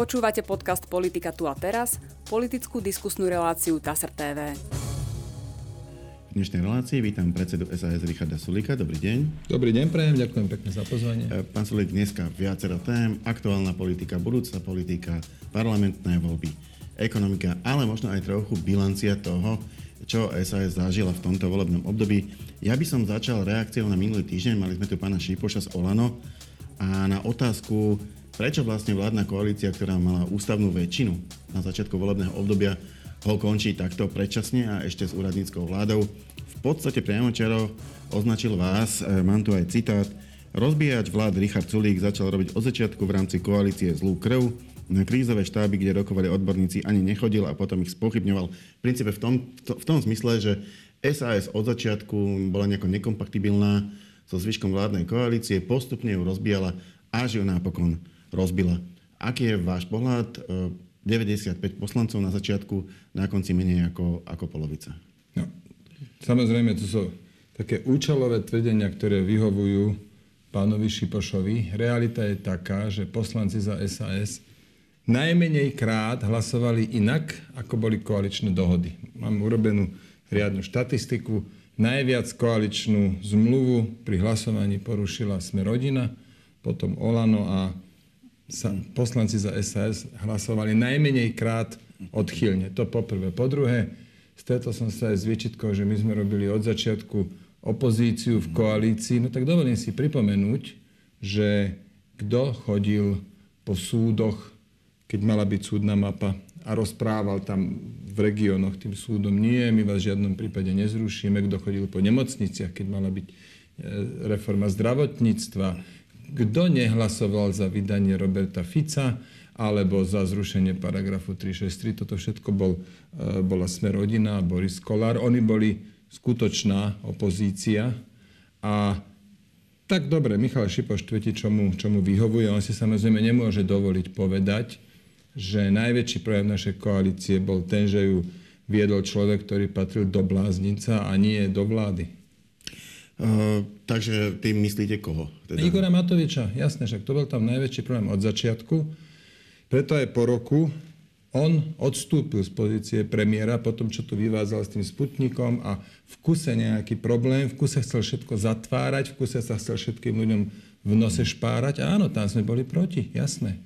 Počúvate podcast Politika tu a teraz, politickú diskusnú reláciu TASR TV. V dnešnej relácii vítam predsedu SAS Richarda Sulika. Dobrý deň. Dobrý deň, prejem, ďakujem pekne za pozvanie. E, pán Sulik, dneska viacero tém. Aktuálna politika, budúca politika, parlamentné voľby, ekonomika, ale možno aj trochu bilancia toho, čo SAS zažila v tomto volebnom období. Ja by som začal reakciou na minulý týždeň. Mali sme tu pána Šípoša z Olano a na otázku, prečo vlastne vládna koalícia, ktorá mala ústavnú väčšinu na začiatku volebného obdobia, ho končí takto predčasne a ešte s úradníckou vládou. V podstate priamočaro označil vás, e, mám tu aj citát, rozbíjač vlád Richard Sulík začal robiť od začiatku v rámci koalície zlú krv, na krízové štáby, kde rokovali odborníci, ani nechodil a potom ich spochybňoval. V princípe v tom, v tom zmysle, že SAS od začiatku bola nejako nekompatibilná so zvyškom vládnej koalície, postupne ju rozbíjala, až ju napokon rozbila. Aký je váš pohľad? E, 95 poslancov na začiatku, na konci menej ako, ako polovica. No, samozrejme, to sú také účelové tvrdenia, ktoré vyhovujú pánovi Šipošovi. Realita je taká, že poslanci za SAS najmenej krát hlasovali inak, ako boli koaličné dohody. Mám urobenú riadnu štatistiku. Najviac koaličnú zmluvu pri hlasovaní porušila Sme rodina, potom Olano a sa poslanci za SAS hlasovali najmenej krát odchylne. To poprvé. Po druhé, stretol som sa aj s výčitkou, že my sme robili od začiatku opozíciu v koalícii. No tak dovolím si pripomenúť, že kto chodil po súdoch, keď mala byť súdna mapa a rozprával tam v regiónoch tým súdom, nie, my vás v žiadnom prípade nezrušíme, kto chodil po nemocniciach, keď mala byť e, reforma zdravotníctva, kto nehlasoval za vydanie Roberta Fica alebo za zrušenie paragrafu 363. Toto všetko bol, e, bola Smer rodina a Boris Kolár. Oni boli skutočná opozícia a tak dobre, Michal Šipoš tvrdí, čo mu, čo mu vyhovuje. On si samozrejme nemôže dovoliť povedať, že najväčší projem našej koalície bol ten, že ju viedol človek, ktorý patril do bláznica a nie do vlády. Uh, takže tým myslíte koho? Teda? Igora Matoviča, jasne, však to bol tam najväčší problém od začiatku. Preto aj po roku on odstúpil z pozície premiéra po tom, čo tu vyvázal s tým Sputnikom a v kuse nejaký problém, v kuse chcel všetko zatvárať, v kuse sa chcel všetkým ľuďom v nose špárať. A áno, tam sme boli proti, jasné.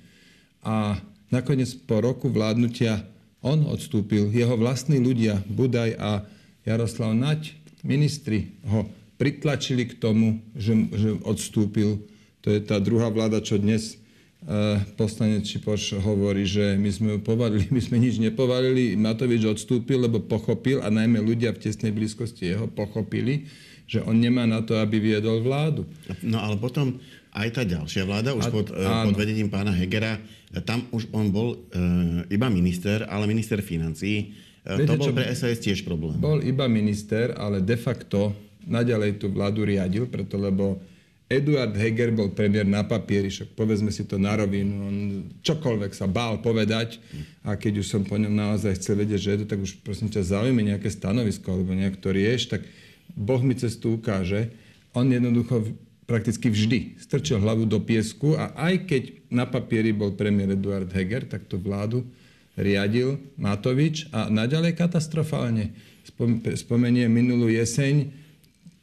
A nakoniec po roku vládnutia on odstúpil. Jeho vlastní ľudia, Budaj a Jaroslav Naď, ministri ho pritlačili k tomu, že, že odstúpil. To je tá druhá vláda, čo dnes uh, poslanec Čipoš hovorí, že my sme ju povalili, my sme nič nepovalili, Matovič odstúpil, lebo pochopil a najmä ľudia v tesnej blízkosti jeho pochopili, že on nemá na to, aby viedol vládu. No ale potom aj tá ďalšia vláda, už a, pod, uh, pod vedením pána Hegera, tam už on bol uh, iba minister, ale minister financí. Viete, to bol pre SAS tiež problém. Bol iba minister, ale de facto naďalej tú vládu riadil, preto lebo Eduard Heger bol premiér na papieri, však povedzme si to na rovinu, on čokoľvek sa bál povedať a keď už som po ňom naozaj chcel vedieť, že je to, tak už prosím ťa zaujíme nejaké stanovisko alebo nejak to rieš, tak Boh mi cestu ukáže. On jednoducho prakticky vždy strčil hlavu do piesku a aj keď na papieri bol premiér Eduard Heger, tak tú vládu riadil Matovič a naďalej katastrofálne. Spomeniem minulú jeseň,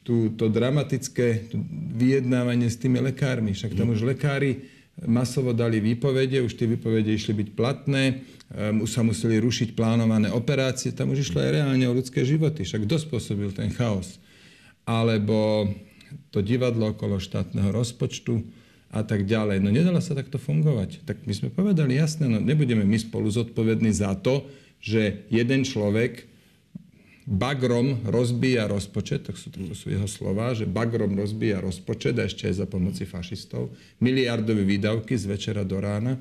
tú, to dramatické vyjednávanie s tými lekármi. Však tam už lekári masovo dali výpovede, už tie výpovede išli byť platné, um, sa museli rušiť plánované operácie, tam už išlo aj reálne o ľudské životy. Však kto spôsobil ten chaos? Alebo to divadlo okolo štátneho rozpočtu a tak ďalej. No nedalo sa takto fungovať. Tak my sme povedali, jasné, no nebudeme my spolu zodpovední za to, že jeden človek bagrom rozbíja rozpočet, tak sú, to sú jeho slova, že bagrom rozbíja rozpočet a ešte aj za pomoci fašistov, miliardové výdavky z večera do rána,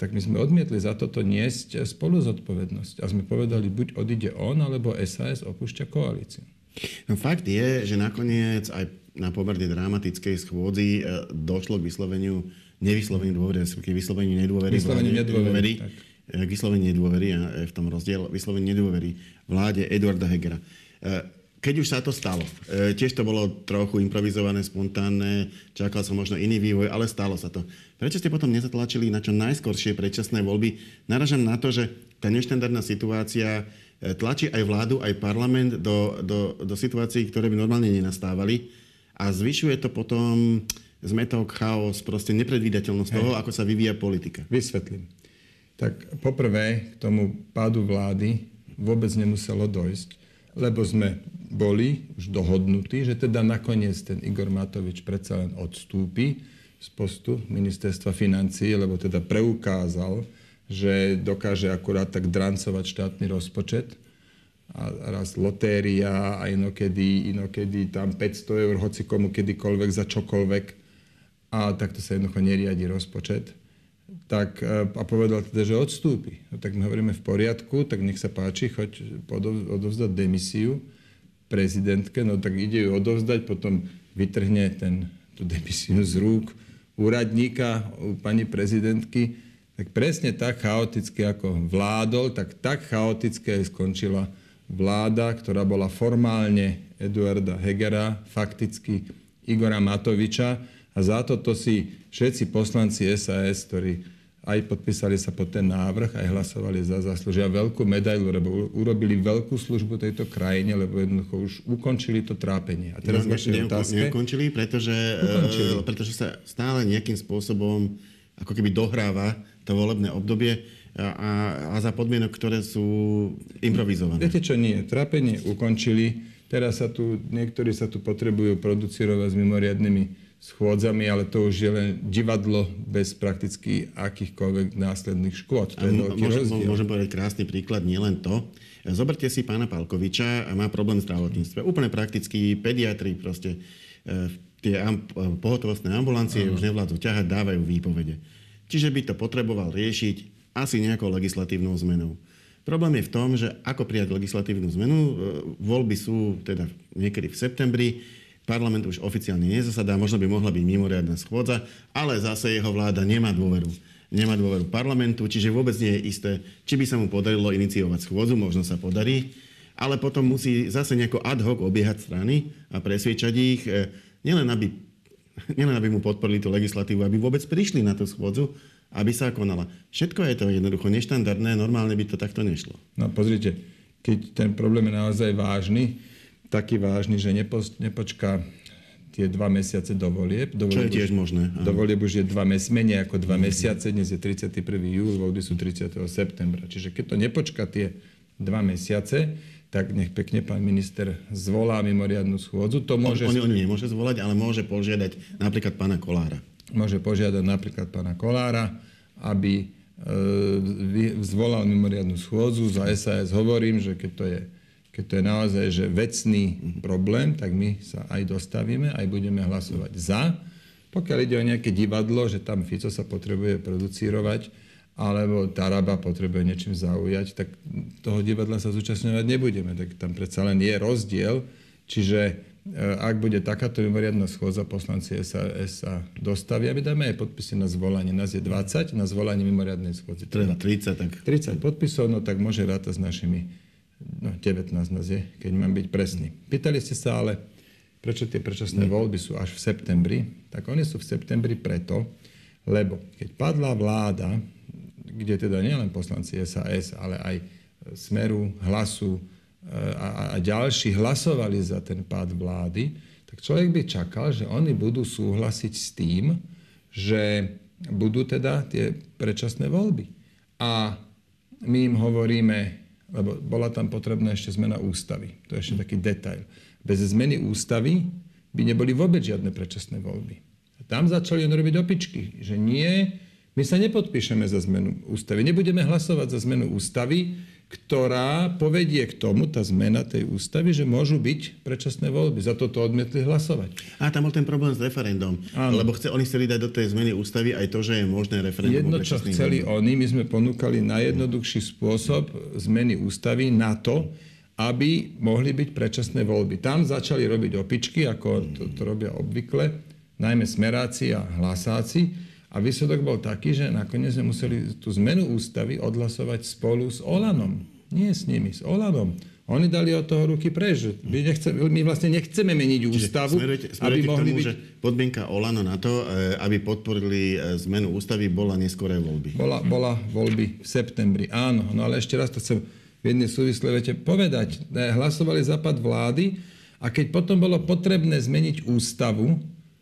tak my sme odmietli za toto niesť spolu zodpovednosť. A sme povedali, buď odíde on, alebo SAS opúšťa koalíciu. No fakt je, že nakoniec aj na pomerne dramatickej schôdzi e, došlo k vysloveniu, nevysloveniu dôvery, vysloveniu nedôvery. Vysloveniu nedôvery, tak k vysloveniu nedôvery a v tom rozdiel vysloveniu nedôvery vláde Eduarda Hegera. E, keď už sa to stalo, tiež to bolo trochu improvizované, spontánne, čakal som možno iný vývoj, ale stalo sa to. Prečo ste potom nezatlačili na čo najskoršie predčasné voľby? Naražam na to, že tá neštandardná situácia tlačí aj vládu, aj parlament do, do, do situácií, ktoré by normálne nenastávali a zvyšuje to potom zmetok, chaos, proste nepredvídateľnosť Hej. toho, ako sa vyvíja politika. Vysvetlím. Tak poprvé k tomu pádu vlády vôbec nemuselo dojsť, lebo sme boli už dohodnutí, že teda nakoniec ten Igor Matovič predsa len odstúpi z postu ministerstva financií, lebo teda preukázal, že dokáže akurát tak drancovať štátny rozpočet. A raz lotéria a inokedy, inokedy tam 500 eur hoci komu kedykoľvek za čokoľvek. A takto sa jednoducho neriadi rozpočet tak, e, a povedal teda, že odstúpi. No, tak my hovoríme v poriadku, tak nech sa páči, choď odovzdať demisiu prezidentke, no tak ide ju odovzdať, potom vytrhne ten, tú demisiu z rúk úradníka pani prezidentky, tak presne tak chaoticky ako vládol, tak tak chaoticky aj skončila vláda, ktorá bola formálne Eduarda Hegera, fakticky Igora Matoviča a za toto si všetci poslanci SAS, ktorí aj podpísali sa pod ten návrh, aj hlasovali za zaslúžia veľkú medailu, lebo urobili veľkú službu tejto krajine, lebo jednoducho už ukončili to trápenie. A teraz vaše otázke... Neukončili, pretože, ukončili. Uh, pretože sa stále nejakým spôsobom ako keby dohráva to volebné obdobie a, a za podmienok, ktoré sú improvizované. Viete čo, nie. Trápenie ukončili. Teraz sa tu, niektorí sa tu potrebujú producirovať s mimoriadnými schôdzami, ale to už je len divadlo bez prakticky akýchkoľvek následných škôd. To je veľký môžem, rozdiel. Môžem povedať krásny príklad, nielen to. Zoberte si pána Palkoviča, má problém v zdravotníctve. Úplne prakticky, pediatri proste e, tie am, pohotovostné ambulancie uh-huh. už nevládzu ťahať, dávajú výpovede. Čiže by to potreboval riešiť asi nejakou legislatívnou zmenou. Problém je v tom, že ako prijať legislatívnu zmenu, e, voľby sú teda niekedy v septembri, Parlament už oficiálne nezasadá, možno by mohla byť mimoriadná schôdza, ale zase jeho vláda nemá dôveru. Nemá dôveru parlamentu, čiže vôbec nie je isté, či by sa mu podarilo iniciovať schôdzu, možno sa podarí, ale potom musí zase nejako ad hoc obiehať strany a presviečať ich, e, nielen aby, nielen aby mu podporili tú legislatívu, aby vôbec prišli na tú schôdzu, aby sa konala. Všetko je to jednoducho neštandardné, normálne by to takto nešlo. No pozrite, keď ten problém je naozaj vážny, taký vážny, že nepo, nepočká tie dva mesiace do volieb. Do Čo je tiež už, možné. Do volieb už je dva mes, menej ako dva mm. mesiace, dnes je 31. júl, voľby sú 30. septembra. Čiže keď to nepočká tie dva mesiace, tak nech pekne pán minister zvolá mimoriadnu schôdzu. To môže... On, on, on nemôže zvolať, ale môže požiadať napríklad pána Kolára. Môže požiadať napríklad pána Kolára, aby e, zvolal mimoriadnu schôdzu. Za SAS hovorím, že keď to je keď to je naozaj že vecný problém, tak my sa aj dostavíme, aj budeme hlasovať za. Pokiaľ ide o nejaké divadlo, že tam Fico sa potrebuje producírovať, alebo Taraba potrebuje niečím zaujať, tak toho divadla sa zúčastňovať nebudeme. Tak tam predsa len je rozdiel. Čiže e, ak bude takáto mimoriadná schôdza, poslanci SAS sa dostavia, my dáme aj podpisy na zvolanie. Nás je 20 na zvolanie mimoriadnej schôdze. Treba 30, tak... 30 podpisov, no tak môže rátať s našimi no 19 nás je, keď mám byť presný. Pýtali ste sa ale, prečo tie predčasné voľby sú až v septembri. Tak oni sú v septembri preto, lebo keď padla vláda, kde teda nielen poslanci SAS, ale aj Smeru, Hlasu e, a, a ďalší hlasovali za ten pád vlády, tak človek by čakal, že oni budú súhlasiť s tým, že budú teda tie predčasné voľby. A my im hovoríme, lebo bola tam potrebná ešte zmena ústavy. To je ešte taký detail. Bez zmeny ústavy by neboli vôbec žiadne predčasné voľby. A tam začali oni robiť opičky, že nie, my sa nepodpíšeme za zmenu ústavy, nebudeme hlasovať za zmenu ústavy, ktorá povedie k tomu, tá zmena tej ústavy, že môžu byť predčasné voľby. Za toto odmietli hlasovať. A tam bol ten problém s referendum. Áno. Lebo chce, oni chceli dať do tej zmeny ústavy aj to, že je možné referendum. Jedno, čo chceli voľby. oni, my sme ponúkali najjednoduchší spôsob zmeny ústavy na to, aby mohli byť predčasné voľby. Tam začali robiť opičky, ako to, to robia obvykle, najmä smeráci a hlasáci a výsledok bol taký, že nakoniec sme museli tú zmenu ústavy odhlasovať spolu s Olanom. Nie s nimi, s Olanom. Oni dali od toho ruky preč. My, nechce, my vlastne nechceme meniť ústavu, smerujete, smerujete aby mohli tomu, byť... že podmienka Olano na to, e, aby podporili e, zmenu ústavy, bola neskoré voľby. Bola, bola voľby v septembri, áno. No ale ešte raz to chcem v jednej súvisle vete povedať. E, hlasovali západ vlády a keď potom bolo potrebné zmeniť ústavu,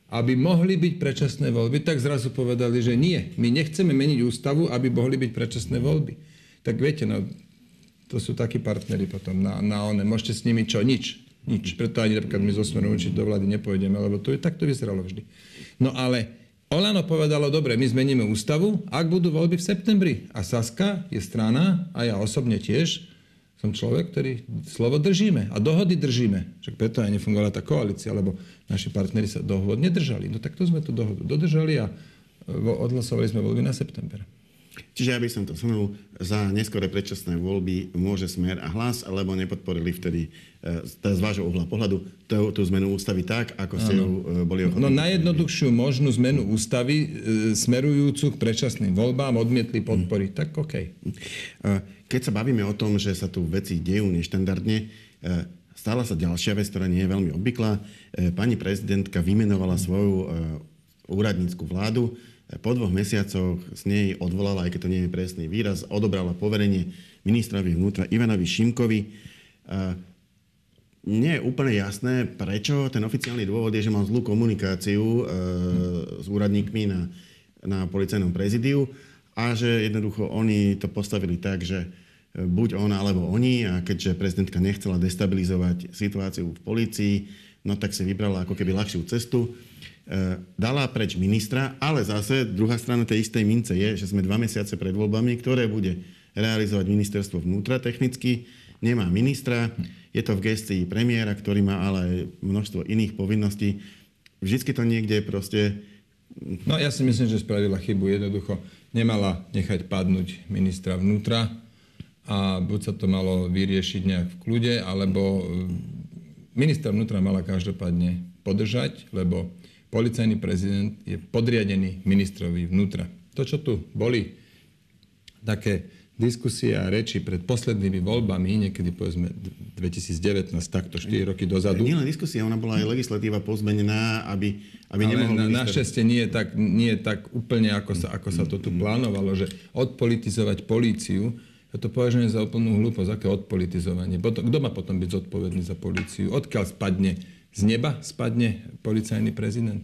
aby mohli byť predčasné voľby, tak zrazu povedali, že nie, my nechceme meniť ústavu, aby mohli byť predčasné voľby. Tak viete, no, to sú takí partnery potom na, na one. Môžete s nimi čo? Nič. Nič. Preto ani napríklad my zo Smeru určite do vlády nepôjdeme, lebo to je, tak to vyzeralo vždy. No ale Olano povedalo, dobre, my zmeníme ústavu, ak budú voľby v septembri. A Saska je strana, a ja osobne tiež, som človek, ktorý slovo držíme a dohody držíme. Však preto aj nefungovala tá koalícia, lebo naši partneri sa dohod nedržali. No tak to sme tú dohodu dodržali a odhlasovali sme voľby na september. Čiže aby som to zhrnul, za neskore predčasné voľby môže Smer a hlas, alebo nepodporili vtedy e, z vášho uhla pohľadu tú, tú zmenu ústavy tak, ako ste ju e, boli ochotní. No najjednoduchšiu možnú zmenu ústavy e, smerujúcu k predčasným voľbám odmietli podporiť. Tak OK. Keď sa bavíme o tom, že sa tu veci dejú neštandardne, stala sa ďalšia vec, ktorá nie je veľmi obvyklá. Pani prezidentka vymenovala svoju úradnícku vládu po dvoch mesiacoch z nej odvolala, aj keď to nie je presný výraz, odobrala poverenie ministrovi vnútra Ivanovi Šimkovi. Nie je úplne jasné, prečo. Ten oficiálny dôvod je, že mal zlú komunikáciu e, s úradníkmi na, na policajnom prezidiu a že jednoducho oni to postavili tak, že buď on alebo oni a keďže prezidentka nechcela destabilizovať situáciu v polícii, no tak si vybrala ako keby ľahšiu cestu E, dala preč ministra, ale zase druhá strana tej istej mince je, že sme dva mesiace pred voľbami, ktoré bude realizovať ministerstvo vnútra technicky, nemá ministra, je to v gestii premiéra, ktorý má ale množstvo iných povinností. Vždycky to niekde proste... No ja si myslím, že spravila chybu. Jednoducho nemala nechať padnúť ministra vnútra a buď sa to malo vyriešiť nejak v kľude, alebo ministra vnútra mala každopádne podržať, lebo policajný prezident je podriadený ministrovi vnútra. To, čo tu boli také diskusie a reči pred poslednými voľbami, niekedy povedzme 2019, takto 4 roky dozadu. Nie len diskusia, ona bola aj legislatíva pozmenená, aby, aby Ale nemohol... Na, minister... našťastie nie je tak, nie je tak úplne, ako sa, ako sa to tu plánovalo, že odpolitizovať políciu, ja to považujem za úplnú hlúposť. Aké odpolitizovanie? Kto má potom byť zodpovedný za políciu? Odkiaľ spadne z neba spadne policajný prezident.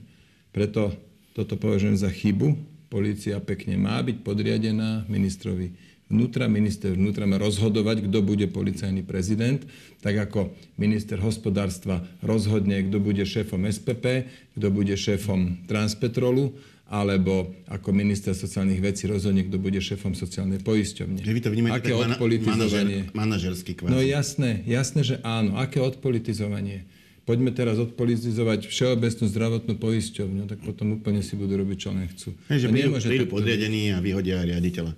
Preto toto považujem za chybu. Polícia pekne má byť podriadená ministrovi vnútra. Minister vnútra má rozhodovať, kto bude policajný prezident, tak ako minister hospodárstva rozhodne, kto bude šéfom SPP, kto bude šéfom Transpetrolu, alebo ako minister sociálnych vecí rozhodne, kto bude šéfom sociálnej poisťovne. Že vy to vnímate Aké tak odpolitizovanie? Manažer, manažerský kvázi. No jasné, jasné, že áno. Aké odpolitizovanie? Poďme teraz odpolitizovať všeobecnú zdravotnú poisťovňu, tak potom úplne si budú robiť, čo len chcú. Hej, že prídu, prídu podriadení a vyhodia riaditeľa.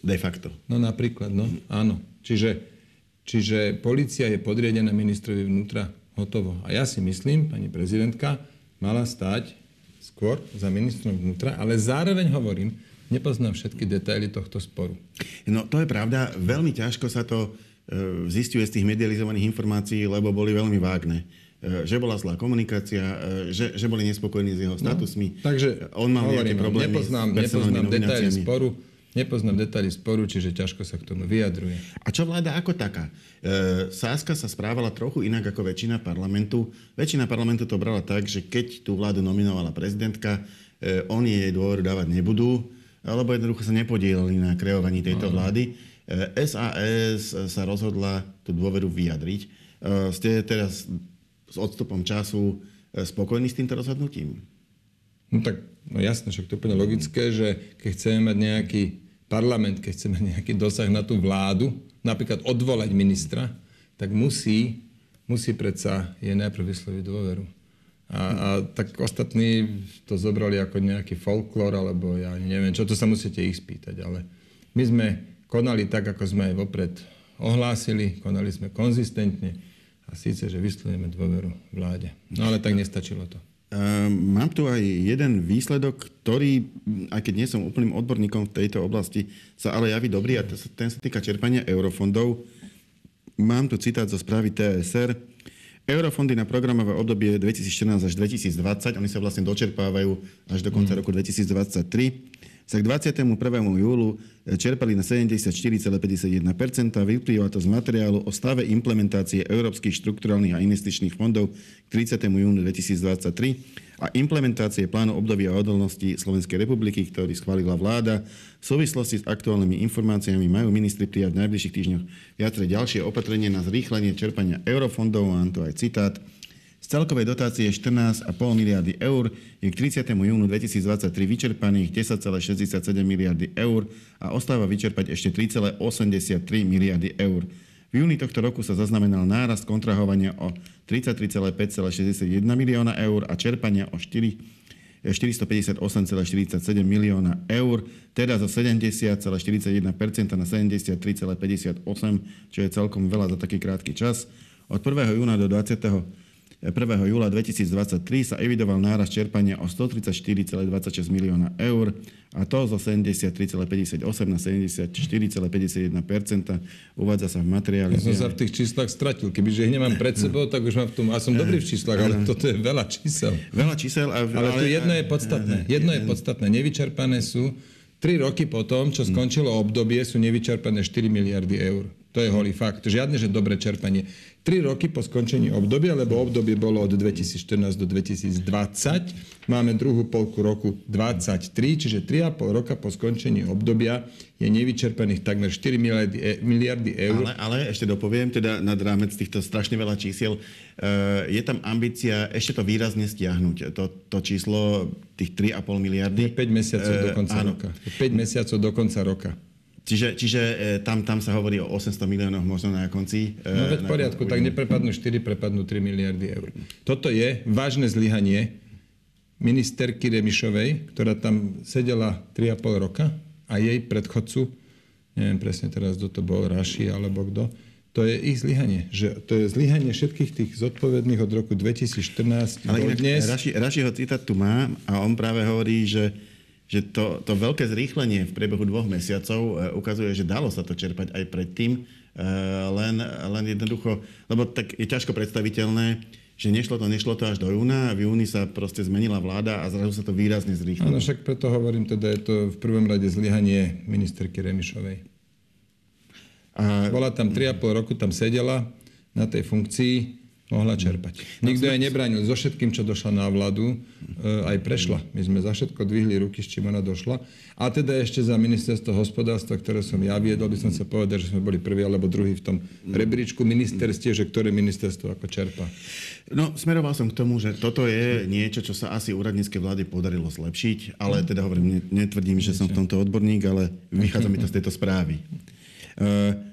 De facto. No napríklad, no áno. Čiže, čiže policia je podriadená ministrovi vnútra hotovo. A ja si myslím, pani prezidentka mala stať skôr za ministrom vnútra, ale zároveň hovorím, nepoznám všetky detaily tohto sporu. No to je pravda, veľmi ťažko sa to e, zistuje z tých medializovaných informácií, lebo boli veľmi vágne. E, že bola zlá komunikácia, e, že, že boli nespokojní s jeho no, statusmi. No, takže on mal hovorím, nejaké problémy nepoznám, nepoznám detaily sporu, nepoznám detaily sporu, čiže ťažko sa k tomu vyjadruje. A čo vláda ako taká? E, Sáska sa správala trochu inak ako väčšina parlamentu. Väčšina parlamentu to brala tak, že keď tú vládu nominovala prezidentka, e, oni jej dôveru dávať nebudú, alebo jednoducho sa nepodielali na kreovaní tejto vlády. E, SAS sa rozhodla tú dôveru vyjadriť. E, ste teraz s odstupom času e, spokojní s týmto rozhodnutím? No tak, no jasné, však to je úplne logické, že keď chceme mať nejaký parlament, keď chceme mať nejaký dosah na tú vládu, napríklad odvolať ministra, tak musí, musí predsa je najprv vysloviť dôveru. A, a tak ostatní to zobrali ako nejaký folklór, alebo ja neviem, čo to sa musíte ich spýtať, ale my sme konali tak, ako sme aj vopred ohlásili, konali sme konzistentne, a síce, že vyslovujeme dôveru vláde. No ale tak nestačilo to. Um, mám tu aj jeden výsledok, ktorý, aj keď nie som úplným odborníkom v tejto oblasti, sa ale javí dobrý a ten sa týka čerpania eurofondov. mám tu citát zo správy TSR. Eurofondy na programové obdobie 2014 až 2020, oni sa vlastne dočerpávajú až do konca mm. roku 2023 sa k 21. júlu e, čerpali na 74,51%. Vyplýva to z materiálu o stave implementácie európskych štrukturálnych a investičných fondov k 30. júnu 2023 a implementácie plánu obdobia odolnosti Slovenskej republiky, ktorý schválila vláda. V súvislosti s aktuálnymi informáciami majú ministri prijať v najbližších týždňoch viaceré ďalšie opatrenie na zrýchlenie čerpania eurofondov, mám tu aj citát. Z celkovej dotácie 14,5 miliardy eur je k 30. júnu 2023 vyčerpaných 10,67 miliardy eur a ostáva vyčerpať ešte 3,83 miliardy eur. V júni tohto roku sa zaznamenal nárast kontrahovania o 33,561 milióna eur a čerpania o 4 458,47 milióna eur, teda zo 70,41% na 73,58, čo je celkom veľa za taký krátky čas. Od 1. júna do 20. 1. júla 2023 sa evidoval náraz čerpania o 134,26 milióna eur a to zo 73,58 na 74,51 uvádza sa v materiáli. Ja som sa v tých číslach stratil. Kebyže ich nemám pred sebou, tak už mám v tom... A som dobrý v číslach, ale toto je veľa čísel. Veľa čísel. A, ale, ale tu jedno je podstatné. Jedno je podstatné. Nevyčerpané sú Tri roky potom, čo skončilo obdobie, sú nevyčerpané 4 miliardy eur. To je holý fakt. Žiadne, že dobre čerpanie. 3 roky po skončení obdobia, lebo obdobie bolo od 2014 do 2020. Máme druhú polku roku 23, čiže 3,5 roka po skončení obdobia je nevyčerpaných takmer 4 miliardy, e, miliardy eur. Ale, ale ešte dopoviem, teda nad rámec týchto strašne veľa čísiel, uh, je tam ambícia ešte to výrazne stiahnuť. To, to číslo tých 3,5 miliardy. 5 mesiacov uh, do konca áno. roka. 5 mesiacov do konca roka. Čiže, čiže e, tam, tam sa hovorí o 800 miliónoch možno na konci. E, no veď v poriadku, tak neprepadnú 4, prepadnú 3 miliardy eur. Toto je vážne zlyhanie ministerky Remišovej, ktorá tam sedela 3,5 roka a jej predchodcu, neviem presne teraz, kto to bol, Raši alebo kto, to je ich zlyhanie. Že to je zlyhanie všetkých tých zodpovedných od roku 2014 Ale inak dnes. Raši, Rašiho citát tu má a on práve hovorí, že že to, to veľké zrýchlenie v priebehu dvoch mesiacov e, ukazuje, že dalo sa to čerpať aj predtým, e, len, len jednoducho, lebo tak je ťažko predstaviteľné, že nešlo to, nešlo to až do júna a v júni sa proste zmenila vláda a zrazu sa to výrazne zrýchlilo. Áno, však preto hovorím, teda je to v prvom rade zlyhanie ministerky Remišovej. A... Bola tam 3,5 roku, tam sedela na tej funkcii, mohla čerpať. Nikto jej nebránil. So všetkým, čo došla na vládu, eh, aj prešla. My sme za všetko dvihli ruky, s čím ona došla. A teda ešte za ministerstvo hospodárstva, ktoré som ja viedol, by som sa povedal, že sme boli prvý alebo druhý v tom rebríčku ministerstie, že ktoré ministerstvo ako čerpa. No, smeroval som k tomu, že toto je niečo, čo sa asi úradnícke vlády podarilo zlepšiť, ale teda hovorím, netvrdím, že som v tomto odborník, ale vychádza mi to z tejto správy. Uh,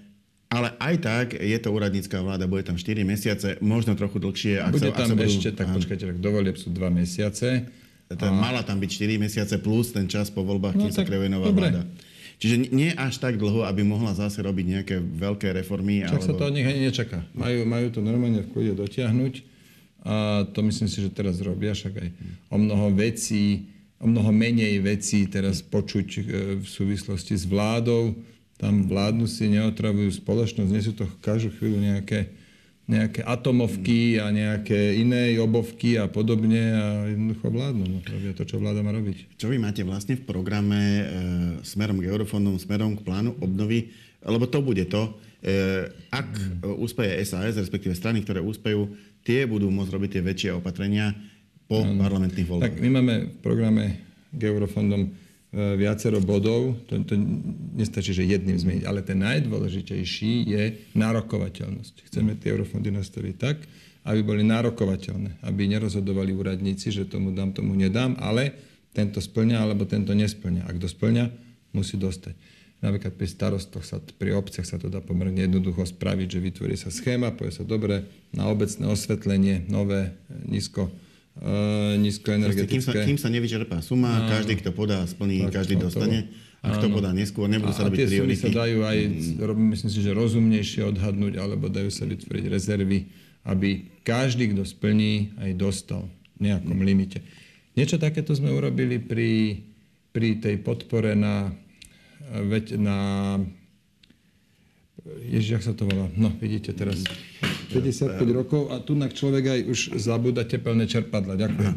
ale aj tak je to úradnícká vláda, bude tam 4 mesiace, možno trochu dlhšie. Ak bude sa, tam ak sa ešte, budú, tak počkajte, tak dovolie sú 2 mesiace. A... Mala tam byť 4 mesiace plus ten čas po voľbách, no, kým sa kreuje nová dobre. vláda. Čiže nie až tak dlho, aby mohla zase robiť nejaké veľké reformy. Však alebo... sa to od nich ani nečaká. Majú, majú to normálne v kľude dotiahnuť a to myslím si, že teraz robia, však aj o mnoho vecí, o mnoho menej vecí teraz počuť e, v súvislosti s vládou tam vládnu si, neotravujú spoločnosť, nie sú to každú chvíľu nejaké, nejaké atomovky a nejaké iné obovky a podobne a jednoducho vládnu. No, robia to, čo vláda má robiť. Čo vy máte vlastne v programe e, smerom k eurofondom, smerom k plánu obnovy? Lebo to bude to, e, ak mm. úspeje SAS, respektíve strany, ktoré úspejú, tie budú môcť robiť tie väčšie opatrenia po ano. parlamentných voľbách. Tak my máme v programe k eurofondom viacero bodov, to, to nestačí, že jedným zmeniť, ale ten najdôležitejší je nárokovateľnosť. Chceme tie eurofondy nastaviť tak, aby boli nárokovateľné, aby nerozhodovali úradníci, že tomu dám, tomu nedám, ale tento splňa alebo tento nesplňa. Ak to splňa, musí dostať. Napríklad pri starostoch, sa, pri obciach sa to dá pomerne jednoducho spraviť, že vytvorí sa schéma, povie sa dobre, na obecné osvetlenie, nové, nízko uh, nízkoenergetické. Kým sa, kým sa nevyčerpá suma, no, každý, kto podá, splní, tak, každý to, dostane. A kto podá neskôr, nebudú sa robiť priority. A tie sa dajú aj, mm. myslím si, že rozumnejšie odhadnúť, alebo dajú sa vytvoriť rezervy, aby každý, kto splní, aj dostal v nejakom limite. Niečo takéto sme urobili pri, pri tej podpore na, na Ježiš, jak sa to volá? No, vidíte teraz. 55 rokov a tu človek aj už zabúda tepelné čerpadla. Ďakujem.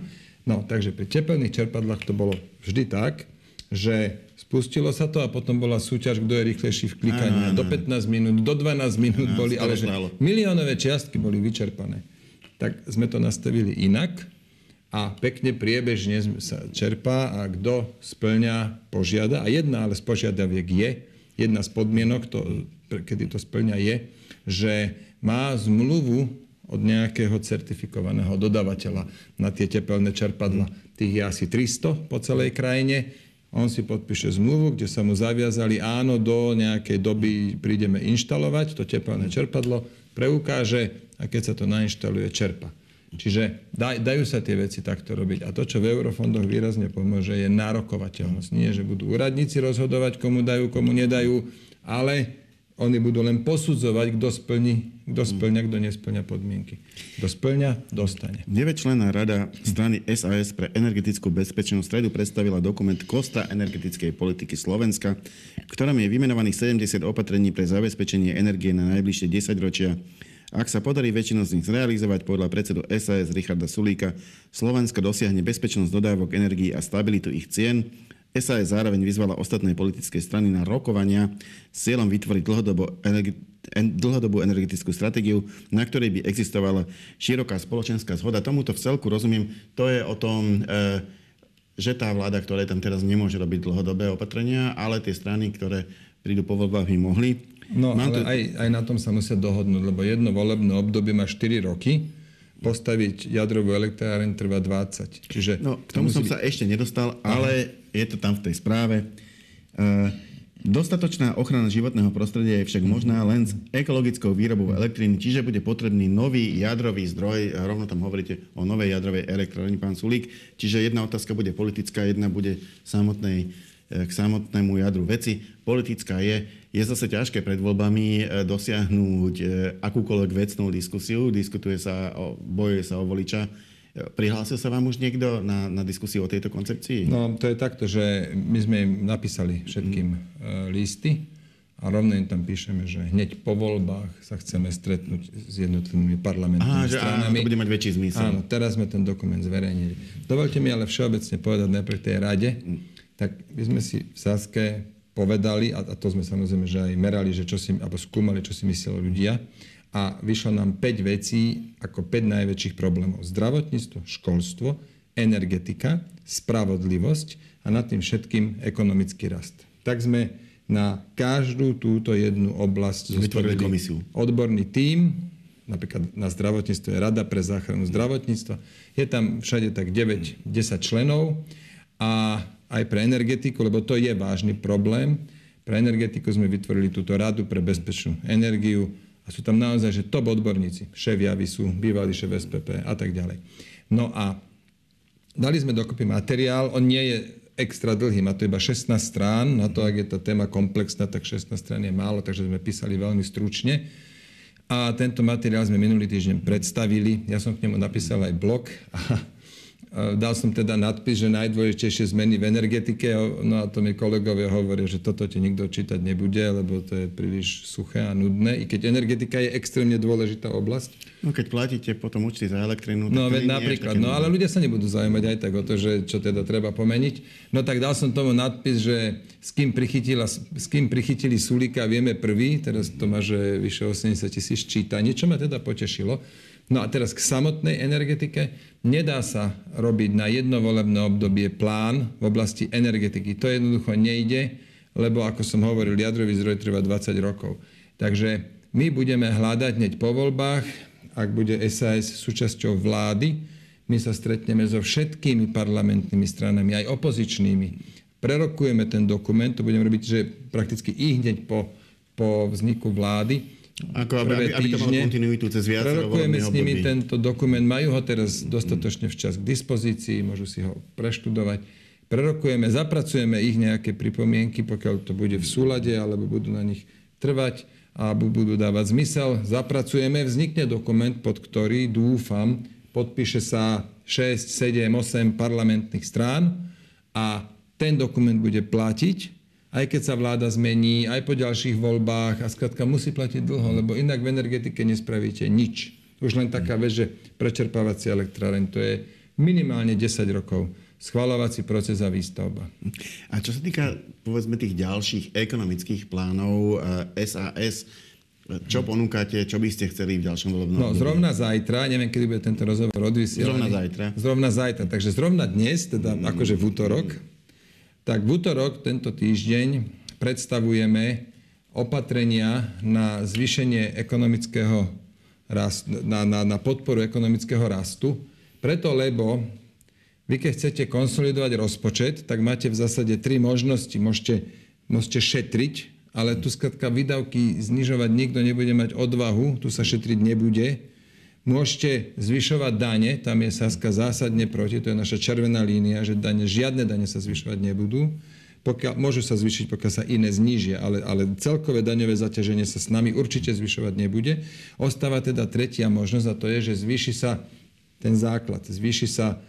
No, takže pri tepelných čerpadlách to bolo vždy tak, že spustilo sa to a potom bola súťaž, kto je rýchlejší v klikaní. Do 15 minút, do 12 minút boli, ale že miliónové čiastky boli vyčerpané. Tak sme to nastavili inak a pekne priebežne sa čerpá a kto splňa, požiada. A jedna ale z požiadaviek je, jedna z podmienok, to, kedy to splňa je, že má zmluvu od nejakého certifikovaného dodávateľa na tie tepelné čerpadla. Tých je asi 300 po celej krajine. On si podpíše zmluvu, kde sa mu zaviazali, áno, do nejakej doby prídeme inštalovať to tepelné čerpadlo, preukáže a keď sa to nainštaluje, čerpa. Čiže daj, dajú sa tie veci takto robiť. A to, čo v eurofondoch výrazne pomôže, je nárokovateľnosť. Nie, že budú úradníci rozhodovať, komu dajú, komu nedajú, ale oni budú len posudzovať, kto splní, kto splňa, kto nesplňa podmienky. Kto splňa, dostane. 9-členná rada strany SAS pre energetickú bezpečnosť stredu predstavila dokument Kosta energetickej politiky Slovenska, ktorom je vymenovaných 70 opatrení pre zabezpečenie energie na najbližšie 10 ročia ak sa podarí väčšinu z nich zrealizovať podľa predsedu SAS Richarda Sulíka, Slovensko dosiahne bezpečnosť dodávok energií a stabilitu ich cien. SAS zároveň vyzvala ostatné politické strany na rokovania s cieľom vytvoriť dlhodobo energi- dlhodobú energetickú stratégiu, na ktorej by existovala široká spoločenská zhoda. Tomuto v celku rozumiem. To je o tom, e, že tá vláda, ktorá tam teraz nemôže robiť dlhodobé opatrenia, ale tie strany, ktoré prídu po voľbách, by mohli. No, Mám ale tu... aj, aj na tom sa musia dohodnúť, lebo jedno volebné obdobie má 4 roky, postaviť jadrovú elektráreň trvá 20. Čiže no, k tomu som sa ešte nedostal, ale Aha. Je to tam v tej správe. Uh, Dostatočná ochrana životného prostredia je však možná len s ekologickou výrobou elektriny, čiže bude potrebný nový jadrový zdroj. Rovno tam hovoríte o novej jadrovej elektrárni, pán Sulík. Čiže jedna otázka bude politická, jedna bude samotnej, eh, k samotnému jadru veci. Politická je, je zase ťažké pred voľbami e, dosiahnuť e, akúkoľvek vecnú diskusiu. Diskutuje sa, o, bojuje sa o voliča. E, prihlásil sa vám už niekto na, na diskusiu o tejto koncepcii? No, to je takto, že my sme im napísali všetkým mm. listy a rovno im tam píšeme, že hneď po voľbách sa chceme stretnúť s jednotlivými parlamentnými Aha, stranami. Áno, to bude mať väčší zmysel. Áno, teraz sme ten dokument zverejnili. Dovolte mi ale všeobecne povedať najprv tej rade, mm. tak my sme si v Saske povedali, a, a to sme samozrejme, že aj merali, že čo si, alebo skúmali, čo si mysleli ľudia, a vyšlo nám 5 vecí ako 5 najväčších problémov. Zdravotníctvo, školstvo, energetika, spravodlivosť a nad tým všetkým ekonomický rast. Tak sme na každú túto jednu oblasť vytvorili komisiu. Odborný tím, napríklad na zdravotníctvo je Rada pre záchranu zdravotníctva. Je tam všade tak 9-10 členov a aj pre energetiku, lebo to je vážny problém. Pre energetiku sme vytvorili túto radu pre bezpečnú energiu sú tam naozaj že top odborníci. Šéf Javisu, bývalý šéf SPP a tak ďalej. No a dali sme dokopy materiál, on nie je extra dlhý, má to iba 16 strán, na to, ak je tá téma komplexná, tak 16 strán je málo, takže sme písali veľmi stručne. A tento materiál sme minulý týždeň predstavili, ja som k nemu napísal aj blog a Dal som teda nadpis, že najdôležitejšie zmeny v energetike, no a to mi kolegovia hovoria, že toto ti nikto čítať nebude, lebo to je príliš suché a nudné, i keď energetika je extrémne dôležitá oblasť. No keď platíte potom účty za elektrínu... No veď napríklad, no ale ľudia sa nebudú zaujímať aj tak o to, že čo teda treba pomeniť. No tak dal som tomu nadpis, že s kým, prichytila, s kým prichytili Sulika vieme prvý, teraz to má, že vyše 80 tisíc čítaní, čo ma teda potešilo. No a teraz k samotnej energetike. Nedá sa robiť na jedno volebné obdobie plán v oblasti energetiky. To jednoducho nejde, lebo ako som hovoril, jadrový zdroj trvá 20 rokov. Takže my budeme hľadať hneď po voľbách, ak bude SAS súčasťou vlády, my sa stretneme so všetkými parlamentnými stranami, aj opozičnými. Prerokujeme ten dokument, to budeme robiť, že prakticky i hneď po, po vzniku vlády ako aby, aby to malo kontinuitu cez viacero Prerokujeme s nimi období. tento dokument, majú ho teraz dostatočne včas k dispozícii, môžu si ho preštudovať. Prerokujeme, zapracujeme ich nejaké pripomienky, pokiaľ to bude v súlade, alebo budú na nich trvať a budú dávať zmysel. Zapracujeme, vznikne dokument, pod ktorý, dúfam, podpíše sa 6, 7, 8 parlamentných strán a ten dokument bude platiť aj keď sa vláda zmení, aj po ďalších voľbách a skrátka musí platiť dlho, lebo inak v energetike nespravíte nič. Už len taká vec, že prečerpávacia elektráreň, to je minimálne 10 rokov schvalovací proces a výstavba. A čo sa týka, povedzme, tých ďalších ekonomických plánov SAS, eh, čo ponúkate, čo by ste chceli v ďalšom volebnom No, zrovna zajtra, neviem, kedy bude tento rozhovor odvysielaný. Zrovna zajtra. Zrovna zajtra. Takže zrovna dnes, teda mm. akože v útorok, tak v útorok tento týždeň predstavujeme opatrenia na zvýšenie ekonomického rastu, na, na, na podporu ekonomického rastu. Preto, lebo vy keď chcete konsolidovať rozpočet, tak máte v zásade tri možnosti. Môžete, môžete šetriť, ale tu skladka výdavky znižovať nikto nebude mať odvahu, tu sa šetriť nebude. Môžete zvyšovať dane, tam je Saska zásadne proti, to je naša červená línia, že dane, žiadne dane sa zvyšovať nebudú. Pokiaľ, môžu sa zvyšiť, pokiaľ sa iné znížia, ale, ale celkové daňové zaťaženie sa s nami určite zvyšovať nebude. Ostáva teda tretia možnosť a to je, že zvýši sa ten základ, zvýši sa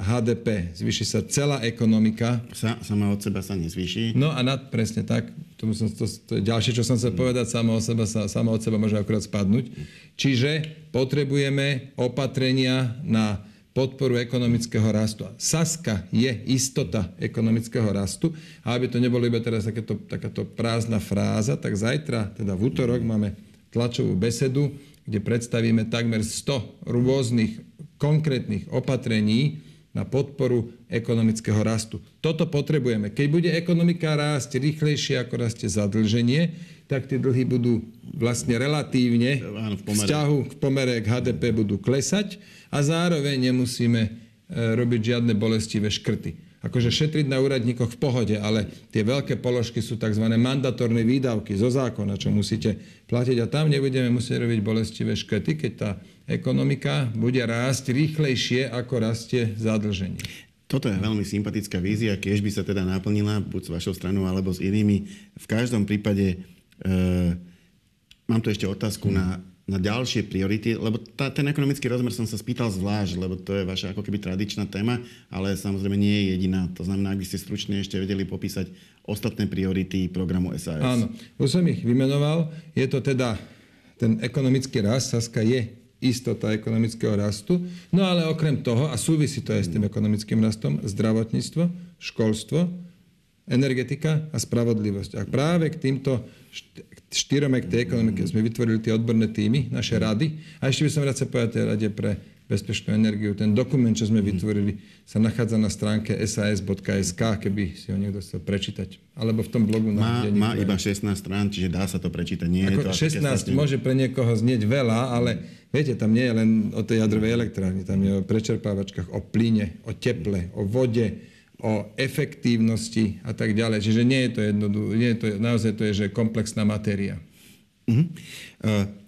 HDP, eh, zvýši sa celá ekonomika. Sa, sama od seba sa nezvýši. No a nad, presne tak, to, som, to, to je ďalšie, čo som chcel mm. povedať, sama, o seba, sa, sama od seba môže akurát spadnúť. Čiže potrebujeme opatrenia na podporu ekonomického rastu. Saska je istota ekonomického rastu. A aby to nebolo iba teraz takéto, takáto prázdna fráza, tak zajtra, teda v útorok, máme tlačovú besedu, kde predstavíme takmer 100 rôznych konkrétnych opatrení na podporu ekonomického rastu. Toto potrebujeme. Keď bude ekonomika rásť rýchlejšie, ako rastie zadlženie, tak tie dlhy budú vlastne relatívne v vzťahu k pomere k HDP budú klesať a zároveň nemusíme e, robiť žiadne bolestivé škrty akože šetriť na úradníkoch v pohode, ale tie veľké položky sú tzv. mandatórne výdavky zo zákona, čo musíte platiť a tam nebudeme musieť robiť bolestivé škrty, keď tá ekonomika bude rásť rýchlejšie, ako rastie zadlženie. Toto je veľmi sympatická vízia, keď by sa teda naplnila, buď s vašou stranou, alebo s inými. V každom prípade e, mám tu ešte otázku hmm. na na ďalšie priority, lebo tá, ten ekonomický rozmer som sa spýtal zvlášť, lebo to je vaša ako keby tradičná téma, ale samozrejme nie je jediná. To znamená, ak by ste stručne ešte vedeli popísať ostatné priority programu SAS. Áno, už som ich vymenoval. Je to teda ten ekonomický rast, Saska je istota ekonomického rastu. No ale okrem toho, a súvisí to aj s tým ekonomickým rastom, zdravotníctvo, školstvo, energetika a spravodlivosť. A práve k týmto štyromek tej ekonomiky sme vytvorili tie odborné týmy, naše rady. A ešte by som rád sa povedať tej rade pre bezpečnú energiu. Ten dokument, čo sme vytvorili, sa nachádza na stránke sas.sk, keby si ho niekto chcel prečítať. Alebo v tom blogu na Má, má iba 16 strán, čiže dá sa to prečítať. Nie Ako je to 16 môže pre niekoho znieť veľa, ale viete, tam nie je len o tej jadrovej elektrárni, tam je o prečerpávačkách, o plyne, o teple, o vode, o efektívnosti a tak ďalej. Čiže nie je to jednoduché, naozaj to je, že komplexná matéria. Uh-huh. Uh,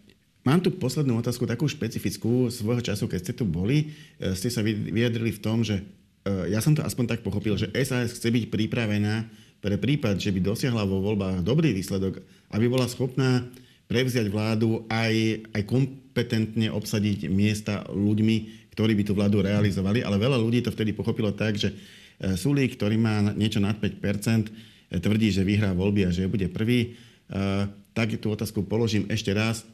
mám tu poslednú otázku, takú špecifickú. Svojho času, keď ste tu boli, uh, ste sa vyjadrili v tom, že uh, ja som to aspoň tak pochopil, že SAS chce byť pripravená pre prípad, že by dosiahla vo voľbách dobrý výsledok, aby bola schopná prevziať vládu aj, aj kompetentne obsadiť miesta ľuďmi, ktorí by tú vládu realizovali. Ale veľa ľudí to vtedy pochopilo tak, že E, Sulík, ktorý má niečo nad 5 e, tvrdí, že vyhrá voľby a že bude prvý. E, tak tú otázku položím ešte raz.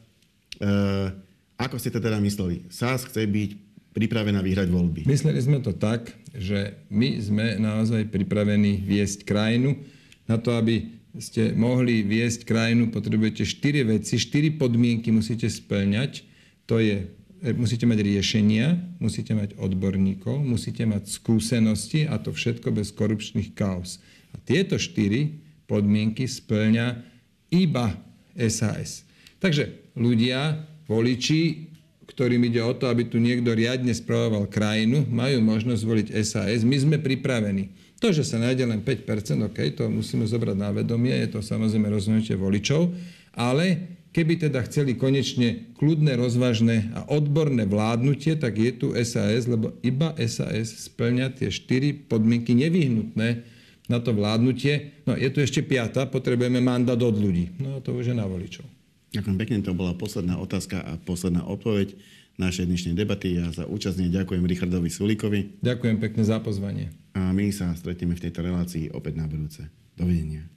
Ako ste to teda mysleli? SAS chce byť pripravená vyhrať voľby? Mysleli sme to tak, že my sme naozaj pripravení viesť krajinu. Na to, aby ste mohli viesť krajinu, potrebujete 4 veci, 4 podmienky musíte splňať. To je E, musíte mať riešenia, musíte mať odborníkov, musíte mať skúsenosti a to všetko bez korupčných kaos. A tieto štyri podmienky splňa iba SAS. Takže ľudia, voliči, ktorým ide o to, aby tu niekto riadne spravoval krajinu, majú možnosť voliť SAS. My sme pripravení. To, že sa nájde len 5%, OK, to musíme zobrať na vedomie, je to samozrejme rozhodnutie voličov, ale Keby teda chceli konečne kľudné, rozvážne a odborné vládnutie, tak je tu SAS, lebo iba SAS splňa tie štyri podmienky nevyhnutné na to vládnutie. No je tu ešte piata, potrebujeme mandát od ľudí. No to už je na voličov. Ďakujem pekne, to bola posledná otázka a posledná odpoveď. našej dnešnej debaty. Ja za účastne ďakujem Richardovi Sulíkovi. Ďakujem pekne za pozvanie. A my sa stretneme v tejto relácii opäť na budúce. Dovidenia.